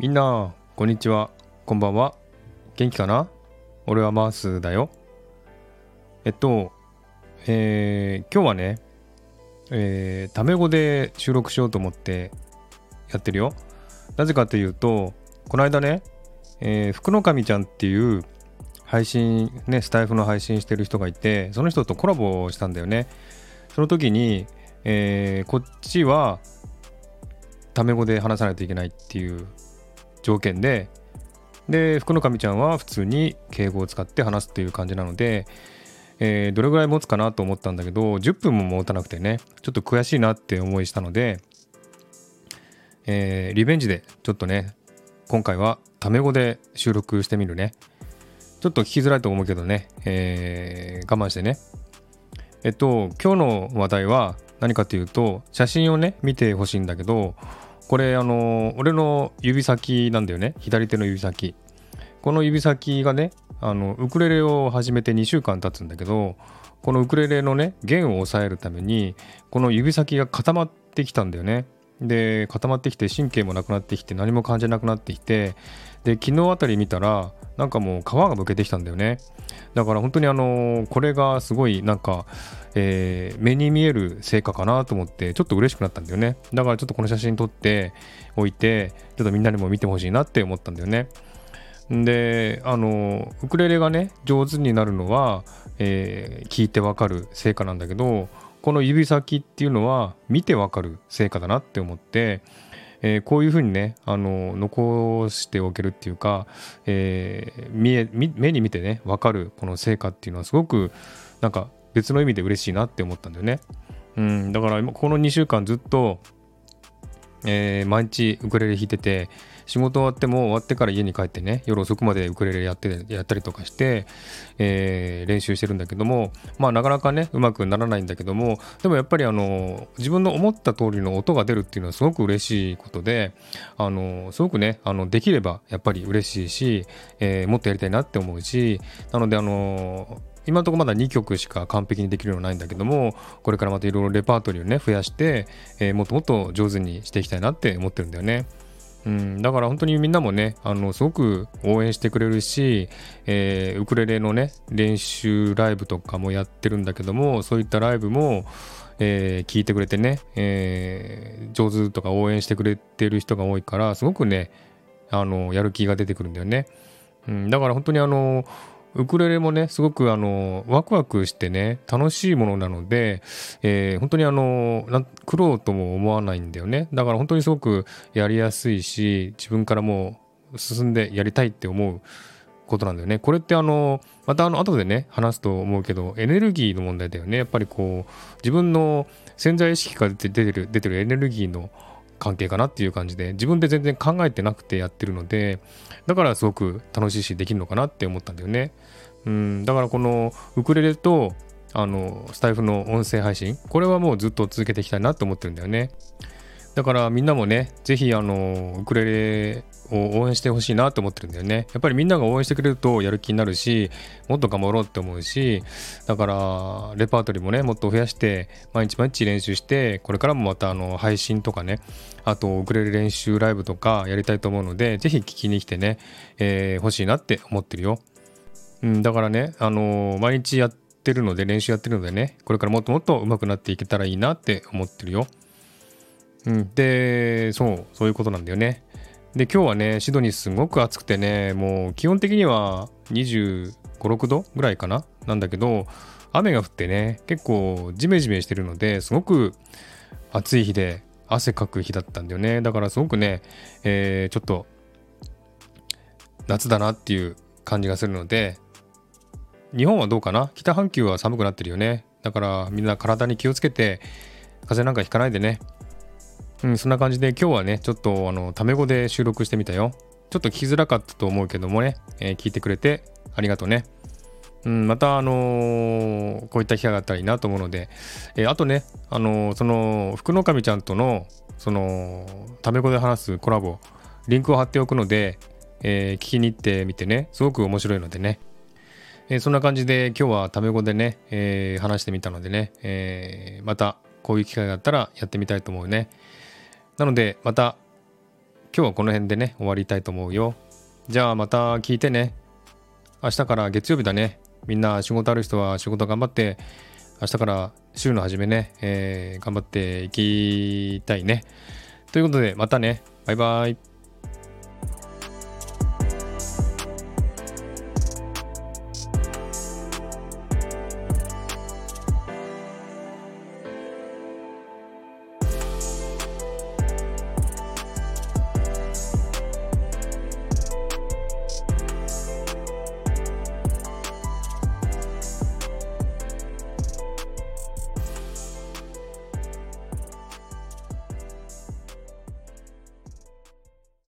みんな、こんにちは。こんばんは。元気かな？俺はマースだよ。えっと、えー、今日はね、えー、タメ語で収録しようと思ってやってるよ。なぜかというと、この間ね、えー、福の神ちゃんっていう配信、ね、スタイフの配信してる人がいて、その人とコラボしたんだよね。その時に、えー、こっちはタメ語で話さないといけないっていう条件でで福の神ちゃんは普通に敬語を使って話すっていう感じなので、えー、どれぐらい持つかなと思ったんだけど10分も持たなくてねちょっと悔しいなって思いしたので、えー、リベンジでちょっとね今回はタメ語で収録してみるね。ちょっと聞きづらいと思うけどね、えー、我慢してね。えっと今日の話題は何かというと写真をね見てほしいんだけどこれあの俺の指先なんだよね。左手の指先。この指先がねあのウクレレを始めて2週間経つんだけどこのウクレレのね弦を抑えるためにこの指先が固まってきたんだよね。で固まってきて神経もなくなってきて何も感じなくなってきてで昨日あたり見たらなんかもう皮がむけてきたんだよね。だから本当にあのこれがすごいなんか、えー、目に見える成果かなと思ってちょっと嬉しくなったんだよね。だからちょっとこの写真撮っておいてちょっとみんなにも見てほしいなって思ったんだよね。であのウクレレがね上手になるのは、えー、聞いてわかる成果なんだけどこの指先っていうのは見てわかる成果だなって思って、えー、こういうふうにねあの残しておけるっていうか、えー、見え目に見てね分かるこの成果っていうのはすごくなんか別の意味で嬉しいなって思ったんだよね。うん、だからこの2週間ずっと、えー、毎日ウクレレ弾いてて仕事終わっても終わってから家に帰ってね夜遅くまでウクレレやってやったりとかして、えー、練習してるんだけどもまあなかなかねうまくならないんだけどもでもやっぱりあの自分の思った通りの音が出るっていうのはすごく嬉しいことであのすごくねあのできればやっぱり嬉しいし、えー、もっとやりたいなって思うしなのであの今のところまだ2曲しか完璧にできるのはないんだけどもこれからまたいろいろレパートリーをね増やして、えー、もっともっと上手にしていきたいなって思ってるんだよね。うん、だから本当にみんなもね、あのすごく応援してくれるし、えー、ウクレレのね、練習ライブとかもやってるんだけども、そういったライブも、えー、聞いてくれてね、えー、上手とか応援してくれてる人が多いから、すごくね、あのやる気が出てくるんだよね。うん、だから本当にあの、ウクレレもね、すごくあの、ワクワクしてね、楽しいものなので、えー、本当にあの、苦労とも思わないんだよね。だから本当にすごくやりやすいし、自分からもう進んでやりたいって思うことなんだよね。これってあの、またあの、後でね、話すと思うけど、エネルギーの問題だよね。やっぱりこう、自分の潜在意識から出てる、出てるエネルギーの関係かなっていう感じで自分で全然考えてなくてやってるのでだからすごく楽しいしできるのかなって思ったんだよね。うんだからこのウクレレとあのスタイフの音声配信これはもうずっと続けていきたいなと思ってるんだよね。だからみんなもね、ぜひあの、ウクレレを応援してほしいなと思ってるんだよね。やっぱりみんなが応援してくれるとやる気になるし、もっと頑張ろうって思うし、だから、レパートリーもね、もっと増やして、毎日毎日練習して、これからもまたあの、配信とかね、あと、ウクレレ練習ライブとかやりたいと思うので、ぜひ聞きに来てね、えー、欲しいなって思ってるよ。うん、だからね、あのー、毎日やってるので、練習やってるのでね、これからもっともっと上手くなっていけたらいいなって思ってるよ。うん、で、そう、そういうことなんだよね。で、今日はね、シドニーすごく暑くてね、もう基本的には25、6度ぐらいかな？なんだけど、雨が降ってね、結構ジメジメしてるので、すごく暑い日で汗かく日だったんだよね。だからすごくね、えー、ちょっと夏だなっていう感じがするので、日本はどうかな？北半球は寒くなってるよね。だからみんな体に気をつけて、風邪なんかひかないでね。うん、そんな感じで今日はね、ちょっとあの、タメ語で収録してみたよ。ちょっと聞きづらかったと思うけどもね、えー、聞いてくれてありがとうね。うん、また、あのー、こういった機会があったらいいなと思うので、えー、あとね、あのー、その、福の神ちゃんとの、その、タメ語で話すコラボ、リンクを貼っておくので、え聞きに行ってみてね、すごく面白いのでね。えそんな感じで今日はタメ語でね、え話してみたのでね、えまたこういう機会があったらやってみたいと思うね。なのでまた今日はこの辺でね、終わりたいと思うよ。じゃあまた聞いてね。明日から月曜日だね。みんな仕事ある人は仕事頑張って、明日から週の初めね、えー、頑張っていきたいね。ということで、またね。バイバイ。